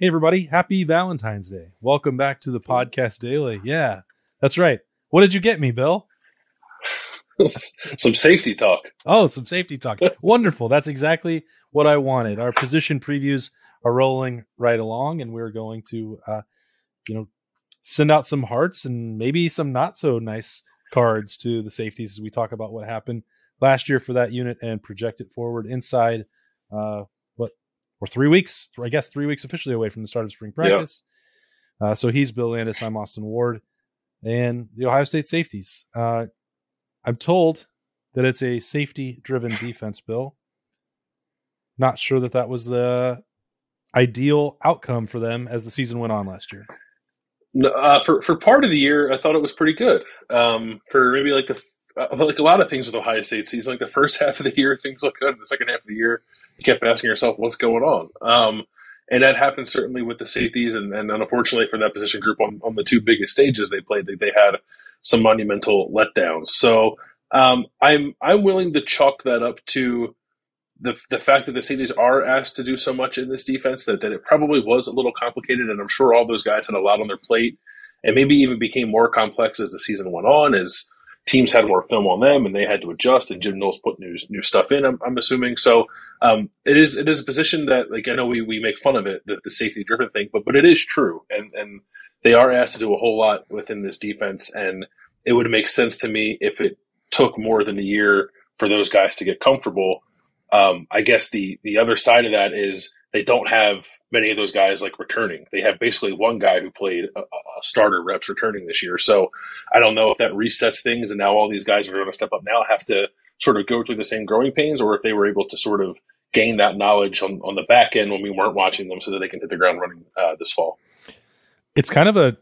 Hey, everybody. Happy Valentine's Day. Welcome back to the podcast daily. Yeah, that's right. What did you get me, Bill? some safety talk. Oh, some safety talk. Wonderful. That's exactly what I wanted. Our position previews are rolling right along, and we're going to, uh, you know, send out some hearts and maybe some not so nice cards to the safeties as we talk about what happened last year for that unit and project it forward inside uh, we're three weeks, I guess, three weeks officially away from the start of spring practice. Uh, so he's Bill Landis. I'm Austin Ward, and the Ohio State safeties. Uh, I'm told that it's a safety-driven defense. Bill, not sure that that was the ideal outcome for them as the season went on last year. Uh, for for part of the year, I thought it was pretty good. Um, for maybe like the uh, like a lot of things with Ohio State season, like the first half of the year, things look good. The second half of the year, you kept asking yourself, what's going on? Um, and that happened certainly with the safeties, and, and unfortunately for that position group on, on the two biggest stages they played, they, they had some monumental letdowns. So um, I'm I'm willing to chalk that up to the the fact that the safeties are asked to do so much in this defense that, that it probably was a little complicated, and I'm sure all those guys had a lot on their plate, and maybe even became more complex as the season went on, as teams had more film on them and they had to adjust and Jim Knowles put new new stuff in. I'm, I'm assuming so. Um, it is it is a position that like I know we, we make fun of it the, the safety driven thing, but but it is true and and they are asked to do a whole lot within this defense and it would make sense to me if it took more than a year for those guys to get comfortable. Um, I guess the the other side of that is they don't have many of those guys like returning. They have basically one guy who played a, a, starter reps returning this year. So I don't know if that resets things and now all these guys are going to step up now have to sort of go through the same growing pains or if they were able to sort of gain that knowledge on, on the back end when we weren't watching them so that they can hit the ground running uh, this fall. It's kind of a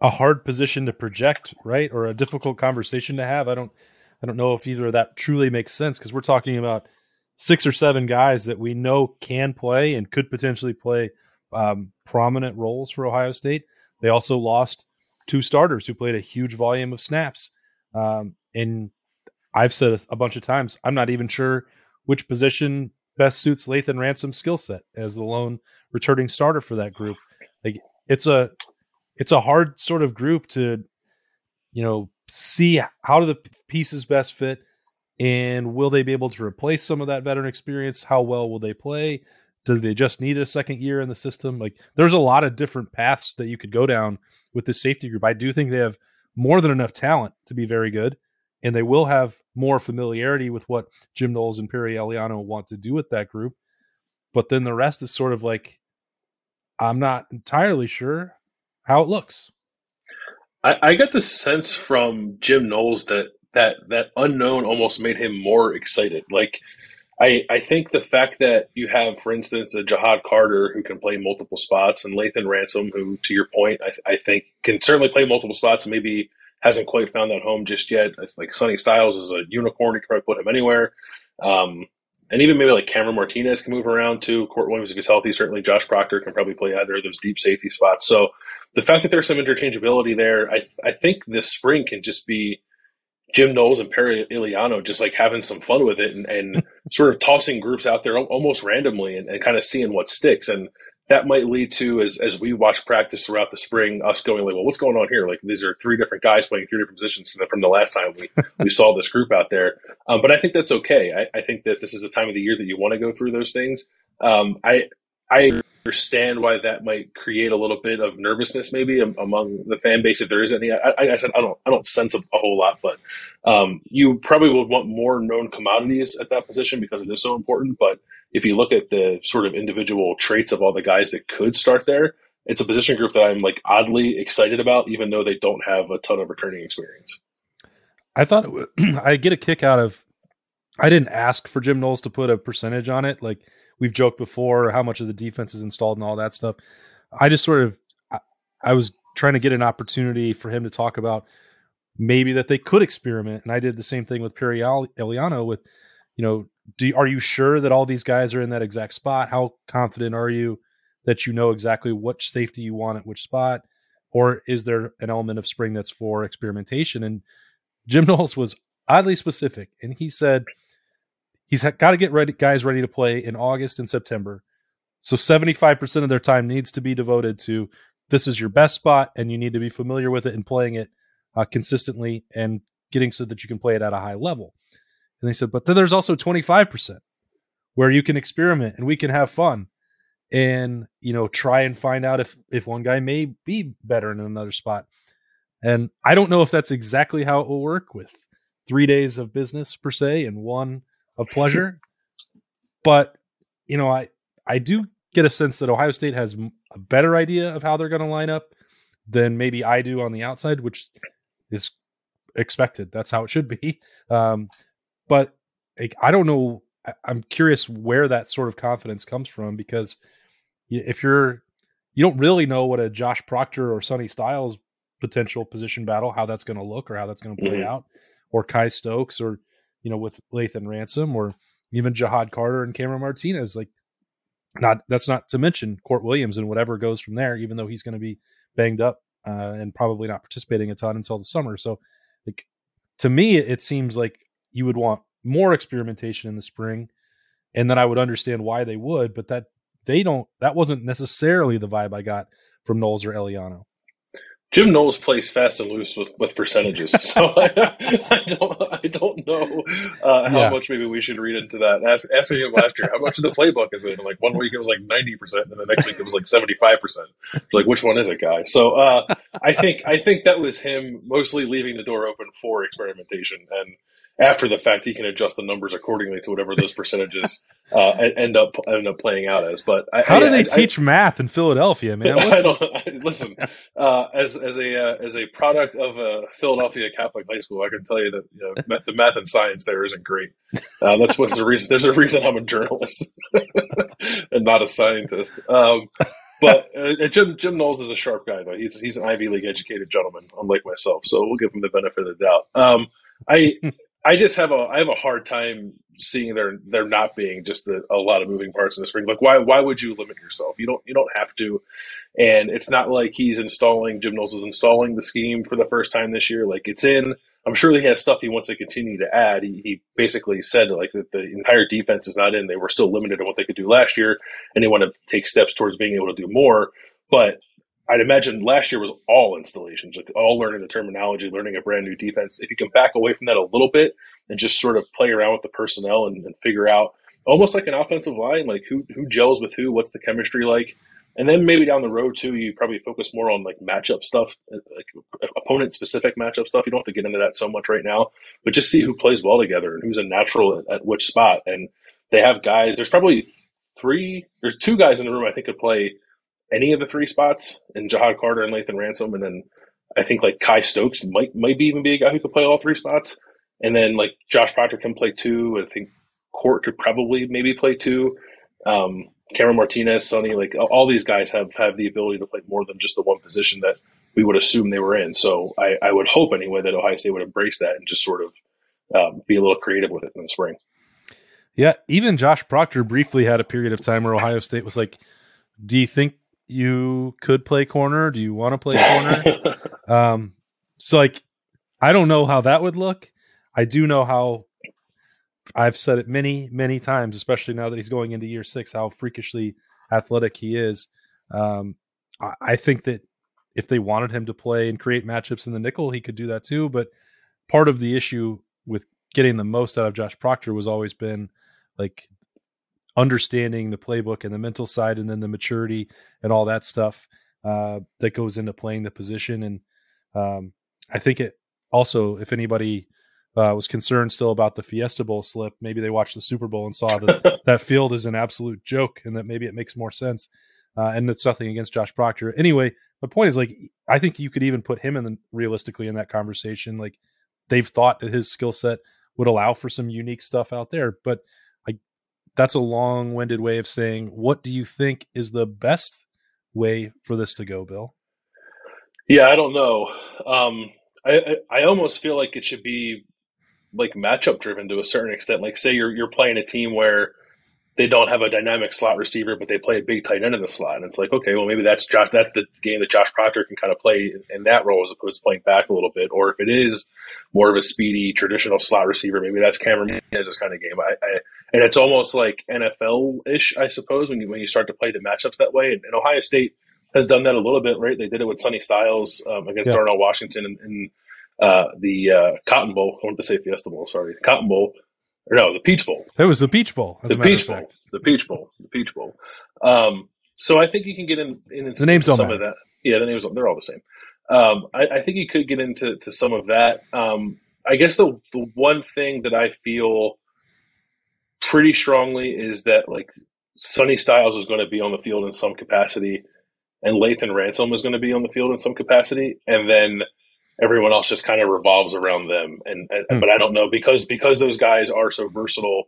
a hard position to project, right? Or a difficult conversation to have. I don't I don't know if either of that truly makes sense because we're talking about – six or seven guys that we know can play and could potentially play um, prominent roles for Ohio State. They also lost two starters who played a huge volume of snaps. Um, and I've said a bunch of times, I'm not even sure which position best suits Lathan Ransom's skill set as the lone returning starter for that group. Like it's a it's a hard sort of group to you know see how do the pieces best fit and will they be able to replace some of that veteran experience? How well will they play? Do they just need a second year in the system? Like, there's a lot of different paths that you could go down with this safety group. I do think they have more than enough talent to be very good, and they will have more familiarity with what Jim Knowles and Perry Eliano want to do with that group. But then the rest is sort of like, I'm not entirely sure how it looks. I, I got the sense from Jim Knowles that that that unknown almost made him more excited. Like I I think the fact that you have, for instance, a Ja'Had Carter who can play multiple spots, and Lathan Ransom, who, to your point, I, I think can certainly play multiple spots, and maybe hasn't quite found that home just yet. Like Sonny Styles is a unicorn; you can probably put him anywhere. Um, and even maybe like Cameron Martinez can move around too. Kourt Williams, if he's healthy, certainly Josh Proctor can probably play either of those deep safety spots. So the fact that there's some interchangeability there, I, I think this spring can just be Jim Knowles and Perry Eliano just like having some fun with it and, and sort of tossing groups out there almost randomly and, and, kind of seeing what sticks. And that might lead to, as, as we watch practice throughout the spring, us going like, well, what's going on here? Like these are three different guys playing three different positions from the, from the last time we, we saw this group out there. Um, but I think that's okay. I, I, think that this is the time of the year that you want to go through those things. Um, I, I understand why that might create a little bit of nervousness maybe among the fan base if there is any. I, I said I don't I don't sense a, a whole lot, but um, you probably would want more known commodities at that position because it is so important. But if you look at the sort of individual traits of all the guys that could start there, it's a position group that I'm like oddly excited about, even though they don't have a ton of returning experience. I thought it would. I get a kick out of. I didn't ask for Jim Knowles to put a percentage on it, like we've joked before how much of the defense is installed and all that stuff. I just sort of I, I was trying to get an opportunity for him to talk about maybe that they could experiment, and I did the same thing with Perry Eliano with you know do are you sure that all these guys are in that exact spot? How confident are you that you know exactly which safety you want at which spot? Or is there an element of spring that's for experimentation? And Jim Knowles was oddly specific, and he said he's got to get ready, guys ready to play in August and September. So 75% of their time needs to be devoted to this is your best spot and you need to be familiar with it and playing it uh, consistently and getting so that you can play it at a high level. And they said, but then there's also 25% where you can experiment and we can have fun and, you know, try and find out if, if one guy may be better in another spot. And I don't know if that's exactly how it will work with three days of business per se and one of pleasure. but, you know, I, I do get a sense that Ohio State has a better idea of how they're going to line up than maybe I do on the outside, which is expected. That's how it should be. Um, but like, I don't know. I, I'm curious where that sort of confidence comes from because if you're you don't really know what a Josh Proctor or Sonny Styles potential position battle, how that's going to look or how that's going to play mm-hmm. out, or Kye Stokes or you know with Lathan Ransom or even Ja'Had Carter and Cameron Martinez. Like not that's not to mention Kourt Williams and whatever goes from there, even though he's going to be banged up uh, and probably not participating a ton until the summer. So, like to me, it seems like you would want more experimentation in the spring, and then I would understand why they would, but that they don't. That wasn't necessarily the vibe I got from Knowles or Eliano. Jim Knowles plays fast and loose with, with percentages, so I, I, don't I don't know uh, how yeah. much maybe we should read into that. Ask, asking him last year, how much of the playbook is it? And like one week it was like ninety percent, and the next week it was like seventy five percent. Like which one is it, guy? So uh, I think I think that was him mostly leaving the door open for experimentation, and after the fact, he can adjust the numbers accordingly to whatever those percentages uh, end up end up playing out as. But I, how do they I, teach I, math in Philadelphia, man? I don't, listen, uh, as as a uh, as a product of a Philadelphia Catholic high school, I can tell you that you know, math, the math and science there isn't great. Uh, that's what's the reason. There's a reason I'm a journalist and not a scientist. Um, but uh, Jim Jim Knowles is a sharp guy, though. He's he's an Ivy League educated gentleman, unlike myself. So we'll give him the benefit of the doubt. Um, I I just have a I have a hard time seeing there there not being just a, a, lot of moving parts in the spring. Like why why would you limit yourself? You don't you don't have to. And it's not like he's installing Jim Knowles is installing the scheme for the first time this year. Like it's in. I'm sure he has stuff he wants to continue to add. He, he basically said like that the entire defense is not in. They were still limited in what they could do last year, and they want to take steps towards being able to do more. But I'd imagine last year was all installations, like all learning the terminology, learning a brand new defense. If you can back away from that a little bit and just sort of play around with the personnel and, and figure out almost like an offensive line, like who who gels with who, what's the chemistry like, and then maybe down the road too, you probably focus more on like matchup stuff, like opponent specific matchup stuff. You don't have to get into that so much right now, but just see who plays well together and who's a natural at, at which spot. And they have guys. There's probably three. There's two guys in the room I think could play any of the three spots and Ja'Had Carter and Lathan Ransom, and then I think like Kye Stokes might might be even be a guy who could play all three spots, and then like Josh Proctor can play two. I think Kourt could probably maybe play two. Um, Cameron Martinez, Sonny, like all these guys have have the ability to play more than just the one position that we would assume they were in. So I, I would hope anyway that Ohio State would embrace that and just sort of um, be a little creative with it in the spring. Yeah, even Josh Proctor briefly had a period of time where Ohio State was like, "Do you think you could play corner? Do you want to play corner? um, so like, I don't know how that would look. I do know how I've said it many, many times, especially now that he's going into year six, how freakishly athletic he is. Um, I, I think that if they wanted him to play and create matchups in the nickel, he could do that too. But part of the issue with getting the most out of Josh Proctor was always been like understanding the playbook and the mental side, and then the maturity and all that stuff uh, that goes into playing the position. And um, I think it also, if anybody uh, was concerned still about the Fiesta Bowl slip, maybe they watched the Super Bowl and saw that that field is an absolute joke, and that maybe it makes more sense. Uh, and it's nothing against Josh Proctor. Anyway, my point is like I think you could even put him in the, realistically in that conversation. Like they've thought that his skill set would allow for some unique stuff out there, but that's a long-winded way of saying what do you think is the best way for this to go, Bill? Yeah, I don't know. Um, I, I, I almost feel like it should be like matchup driven to a certain extent. Like say you're you're playing a team where they don't have a dynamic slot receiver, but they play a big tight end in the slot. And it's like, okay, well, maybe that's Josh, that's the game that Josh Proctor can kind of play in that role as opposed to playing back a little bit. Or if it is more of a speedy traditional slot receiver, maybe that's Cameron Martinez kind of game. I, I, and it's almost like NFL ish, I suppose, when you when you start to play the matchups that way. And, and, Ohio State has done that a little bit, right? They did it with Sonny Styles um, against yeah. Darnell Washington in, in uh, the uh, Cotton Bowl. I want to say Fiesta Bowl, sorry, Cotton Bowl or no, the Peach Bowl. It was the Peach Bowl. The Peach Bowl. The Peach Bowl. The Peach Bowl. Um, so I think you can get in. in the names some matter. of that. Yeah, the names they're all the same. Um, I, I, think you could get into to some of that. Um, I guess the the one thing that I feel pretty strongly is that like Sonny Styles is going to be on the field in some capacity, and Lathan Ransom is going to be on the field in some capacity, and then everyone else just kind of revolves around them. And, and mm. but I don't know because because those guys are so versatile.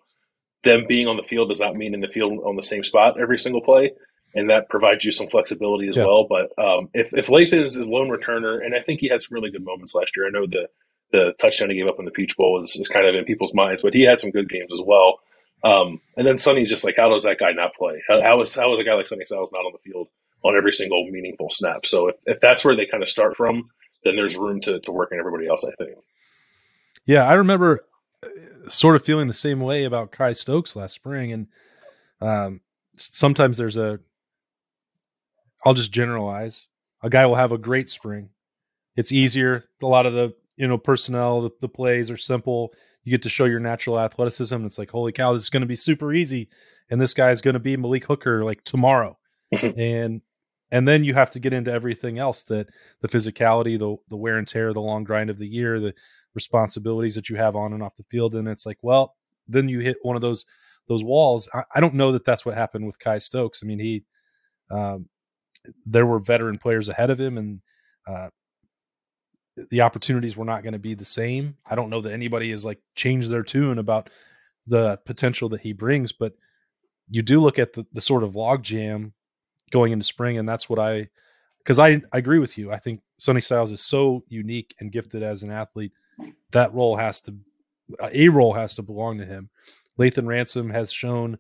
Them being on the field does not mean in the field on the same spot every single play, and that provides you some flexibility as yeah. well. But um, if if Lathan is a lone returner, and I think he had some really good moments last year. I know the the touchdown he gave up in the Peach Bowl is, is kind of in people's minds, but he had some good games as well. Um, and then Sonny's just like, how does that guy not play? How, how is how is a guy like Sonny Styles not on the field on every single meaningful snap? So if, if that's where they kind of start from, then there's room to, to work on everybody else, I think. Yeah, I remember uh, sort of feeling the same way about Kye Stokes last spring. And um, sometimes there's a, I'll just generalize. A guy will have a great spring. It's easier. A lot of the, you know, personnel, the, the plays are simple. You get to show your natural athleticism. It's like, holy cow, this is going to be super easy. And this guy is going to be Malik Hooker like tomorrow. and and then you have to get into everything else that the physicality the the wear and tear the long grind of the year the responsibilities that you have on and off the field. And it's like well then you hit one of those those walls. I, I don't know that that's what happened with kye stokes. I mean he um, there were veteran players ahead of him and uh, the opportunities were not going to be the same. I don't know that anybody has like changed their tune about the potential that he brings but you do look at the, the sort of log jam going into spring, and that's what I because I, I agree with you. I think Sonny Styles is so unique and gifted as an athlete. That role has to uh, a role has to belong to him. Lathan Ransom has shown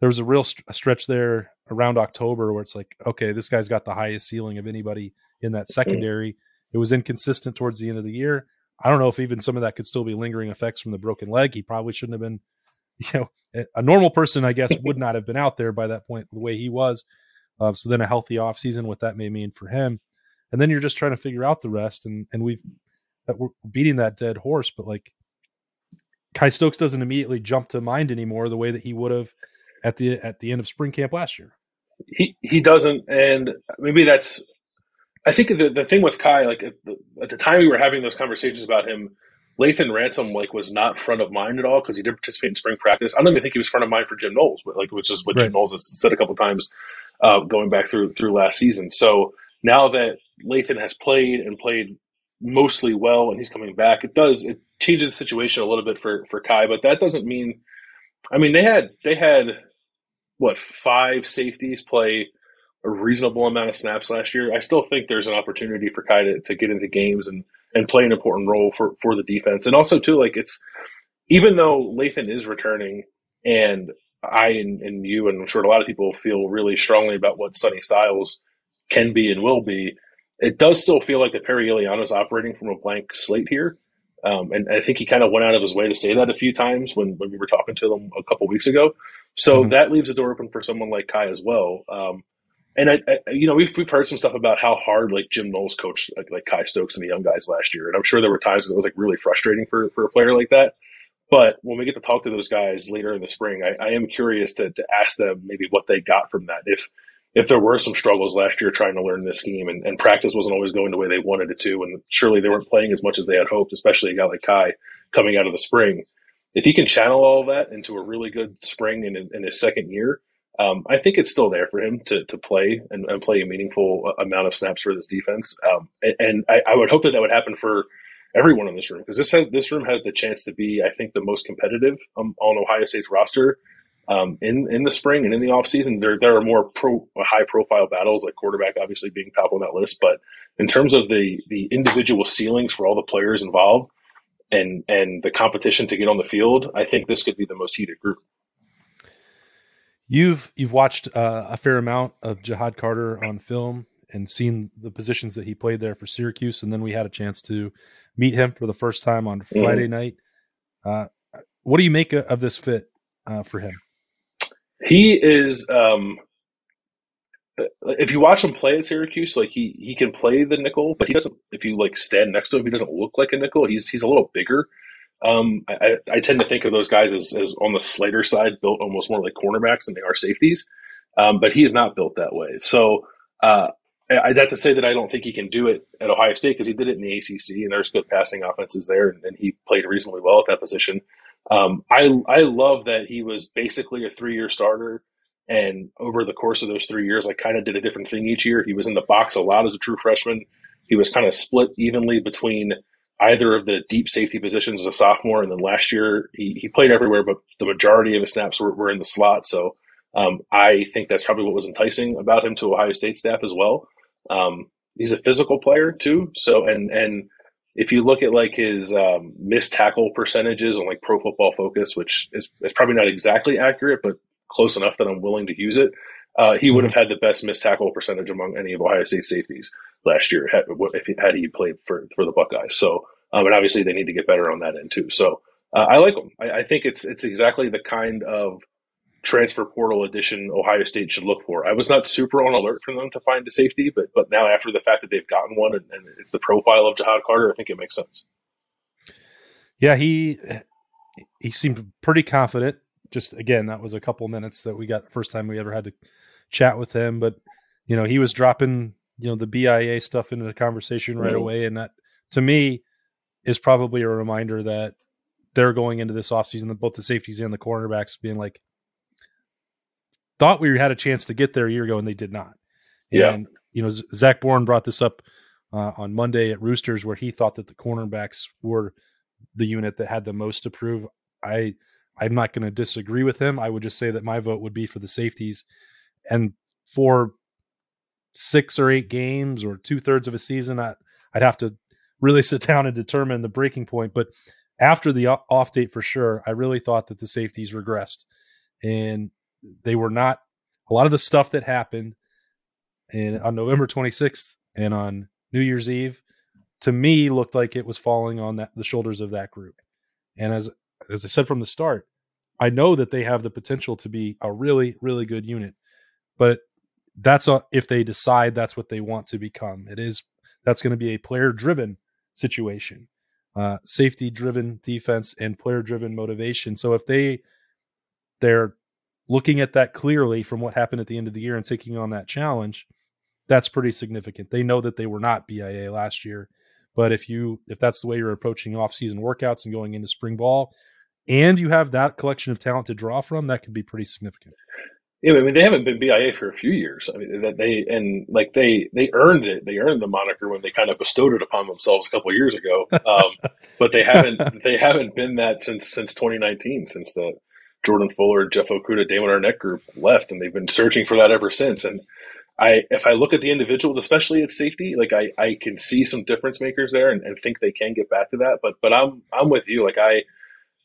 there was a real st- stretch there around October where it's like, okay, this guy's got the highest ceiling of anybody in that mm-hmm. secondary. It was inconsistent towards the end of the year. I don't know if even some of that could still be lingering effects from the broken leg. He probably shouldn't have been, you know, a normal person, I guess, would not have been out there by that point the way he was. Uh, so then a healthy offseason, what that may mean for him. And then you're just trying to figure out the rest. And, and we've, we're beating that dead horse, but like Kye Stokes doesn't immediately jump to mind anymore the way that he would have at the, at the end of spring camp last year. He, he doesn't. And maybe that's, I think the, the thing with Kye, like at the, at the time we were having those conversations about him, Lathan Ransom like was not front of mind at all because he didn't participate in spring practice. I don't even think he was front of mind for Jim Knowles, but like which is what right. Jim Knowles has said a couple times uh, going back through through last season. So now that Lathan has played and played mostly well, and he's coming back, it does it changes the situation a little bit for for Kye. But that doesn't mean, I mean, they had they had what five safeties play a reasonable amount of snaps last year. I still think there's an opportunity for Kye to, to get into games and and play an important role for for the defense, and also too like it's even though Lathan is returning and I and, and you and I'm sure a lot of people feel really strongly about what Sonny Styles can be and will be. It does still feel like that Perry is operating from a blank slate here. Um, and I think he kind of went out of his way to say that a few times when, when we were talking to them a couple weeks ago. So mm-hmm. that leaves the door open for someone like Kye as well. Um, and I, I, you know, we've we've heard some stuff about how hard like Jim Knowles coached like, like Kye Stokes and the young guys last year, and I'm sure there were times that it was like really frustrating for for a player like that. But when we get to talk to those guys later in the spring, I, I am curious to, to ask them maybe what they got from that. If if there were some struggles last year trying to learn this scheme and, and, practice wasn't always going the way they wanted it to, and surely they weren't playing as much as they had hoped, especially a guy like Kye coming out of the spring. If he can channel all that into a really good spring in, in his second year, um, I think it's still there for him to, to play and, and, play a meaningful amount of snaps for this defense. Um, and, and I, I, would hope that that would happen for everyone in this room because this has this room has the chance to be, I think, the most competitive um, on Ohio State's roster um, in in the spring and in the offseason. There there are more pro, high profile battles like quarterback, obviously being top on that list, but in terms of the the individual ceilings for all the players involved and and the competition to get on the field, I think this could be the most heated group. You've you've watched uh, a fair amount of Ja'Had Carter on film and seen the positions that he played there for Syracuse, and then we had a chance to meet him for the first time on mm-hmm. Friday mm. night. Uh, what do you make of this fit uh, for him? He is. Um, if you watch him play at Syracuse, like he he can play the nickel, but he doesn't. If you like stand next to him, he doesn't look like a nickel. He's he's a little bigger. Um, I, I tend to think of those guys as, as on the slighter side, built almost more like cornerbacks than they are safeties. Um, but he's not built that way. So uh, I'd have to say that I don't think he can do it at Ohio State because he did it in the ACC and there's good passing offenses there, and, and he played reasonably well at that position. Um, I I love that he was basically a three year starter, and over the course of those three years, I kind of did a different thing each year. He was in the box a lot as a true freshman. He was kind of split evenly between either of the deep safety positions as a sophomore, and then last year he, he played everywhere, but the majority of his snaps were, were in the slot. So um, I think that's probably what was enticing about him to Ohio State staff as well. Um, he's a physical player too, so and and if you look at like his um, missed tackle percentages on like Pro Football Focus, which is, is probably not exactly accurate, but close enough that I'm willing to use it, uh, he would have had the best missed tackle percentage among any of Ohio State safeties last year had, if he, had he played for for the Buckeyes. So, um, and obviously they need to get better on that end too. So, uh, I like him. I, I, think it's it's exactly the kind of transfer portal addition Ohio State should look for. I was not super on alert for them to find a safety, but but now after the fact that they've gotten one and, and it's the profile of Ja'Had Carter, I think it makes sense. Yeah, he he seemed pretty confident. Just again, that was a couple minutes that we got first time we ever had to chat with him. But you know, he was dropping you know the BIA stuff into the conversation right mm-hmm. away, and that to me is probably a reminder that they're going into this offseason, both the safeties and the cornerbacks being like, thought we had a chance to get there a year ago, and they did not. Yeah. And, you know, Zach Bourne brought this up uh, on Monday at Roosters, where he thought that the cornerbacks were the unit that had the most to prove. I I'm not going to disagree with him. I would just say that my vote would be for the safeties, and for six or eight games or two thirds of a season, I, I'd have to really sit down and determine the breaking point. But after the off date, for sure, I really thought that the safeties regressed, and they were not a lot of the stuff that happened in on November 26th and on New Year's Eve to me looked like it was falling on that, the shoulders of that group. And as as I said from the start, I know that they have the potential to be a really really good unit. But that's a, if they decide that's what they want to become. It is that's going to be a player driven situation. Uh, safety driven defense and player driven motivation. So if they they're looking at that clearly from what happened at the end of the year and taking on that challenge, that's pretty significant. They know that they were not BIA last year, but if you if that's the way you're approaching off-season workouts and going into spring ball, and you have that collection of talent to draw from, that could be pretty significant. Yeah, I mean they haven't been BIA for a few years. I mean that they and like they they earned it. They earned the moniker when they kind of bestowed it upon themselves a couple years ago. Um, but they haven't they haven't been that since since 2019 since the Jordan Fuller, Jeff Okudah, Damon Arnette group left, and they've been searching for that ever since. And I, if I look at the individuals, especially at safety, like I, I can see some difference makers there, and, and think they can get back to that. But, but I'm, I'm with you. Like I,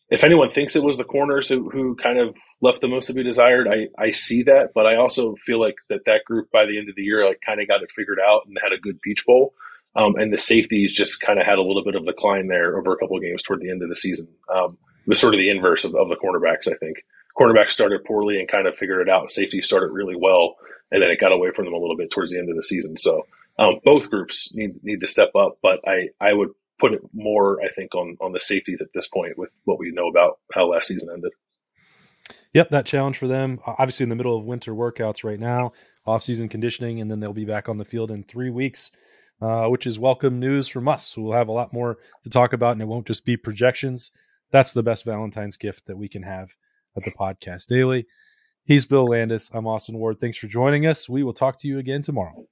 if anyone thinks it was the corners who, who kind of left the most to be desired, I, I see that. But I also feel like that that group by the end of the year, like kind of got it figured out and had a good Peach Bowl. Um, and the safeties just kind of had a little bit of decline there over a couple of games toward the end of the season. Um, was sort of the inverse of, of the cornerbacks. I think cornerbacks started poorly and kind of figured it out. Safety started really well, and then it got away from them a little bit towards the end of the season. So um, both groups need need to step up, but I I would put it more I think on on the safeties at this point with what we know about how last season ended. Yep, that challenge for them. Obviously, in the middle of winter workouts right now, off-season conditioning, and then they'll be back on the field in three weeks, uh, which is welcome news from us. We'll have a lot more to talk about, and it won't just be projections that's the best Valentine's gift that we can have at the podcast daily. He's Bill Landis. I'm Austin Ward. Thanks for joining us. We will talk to you again tomorrow.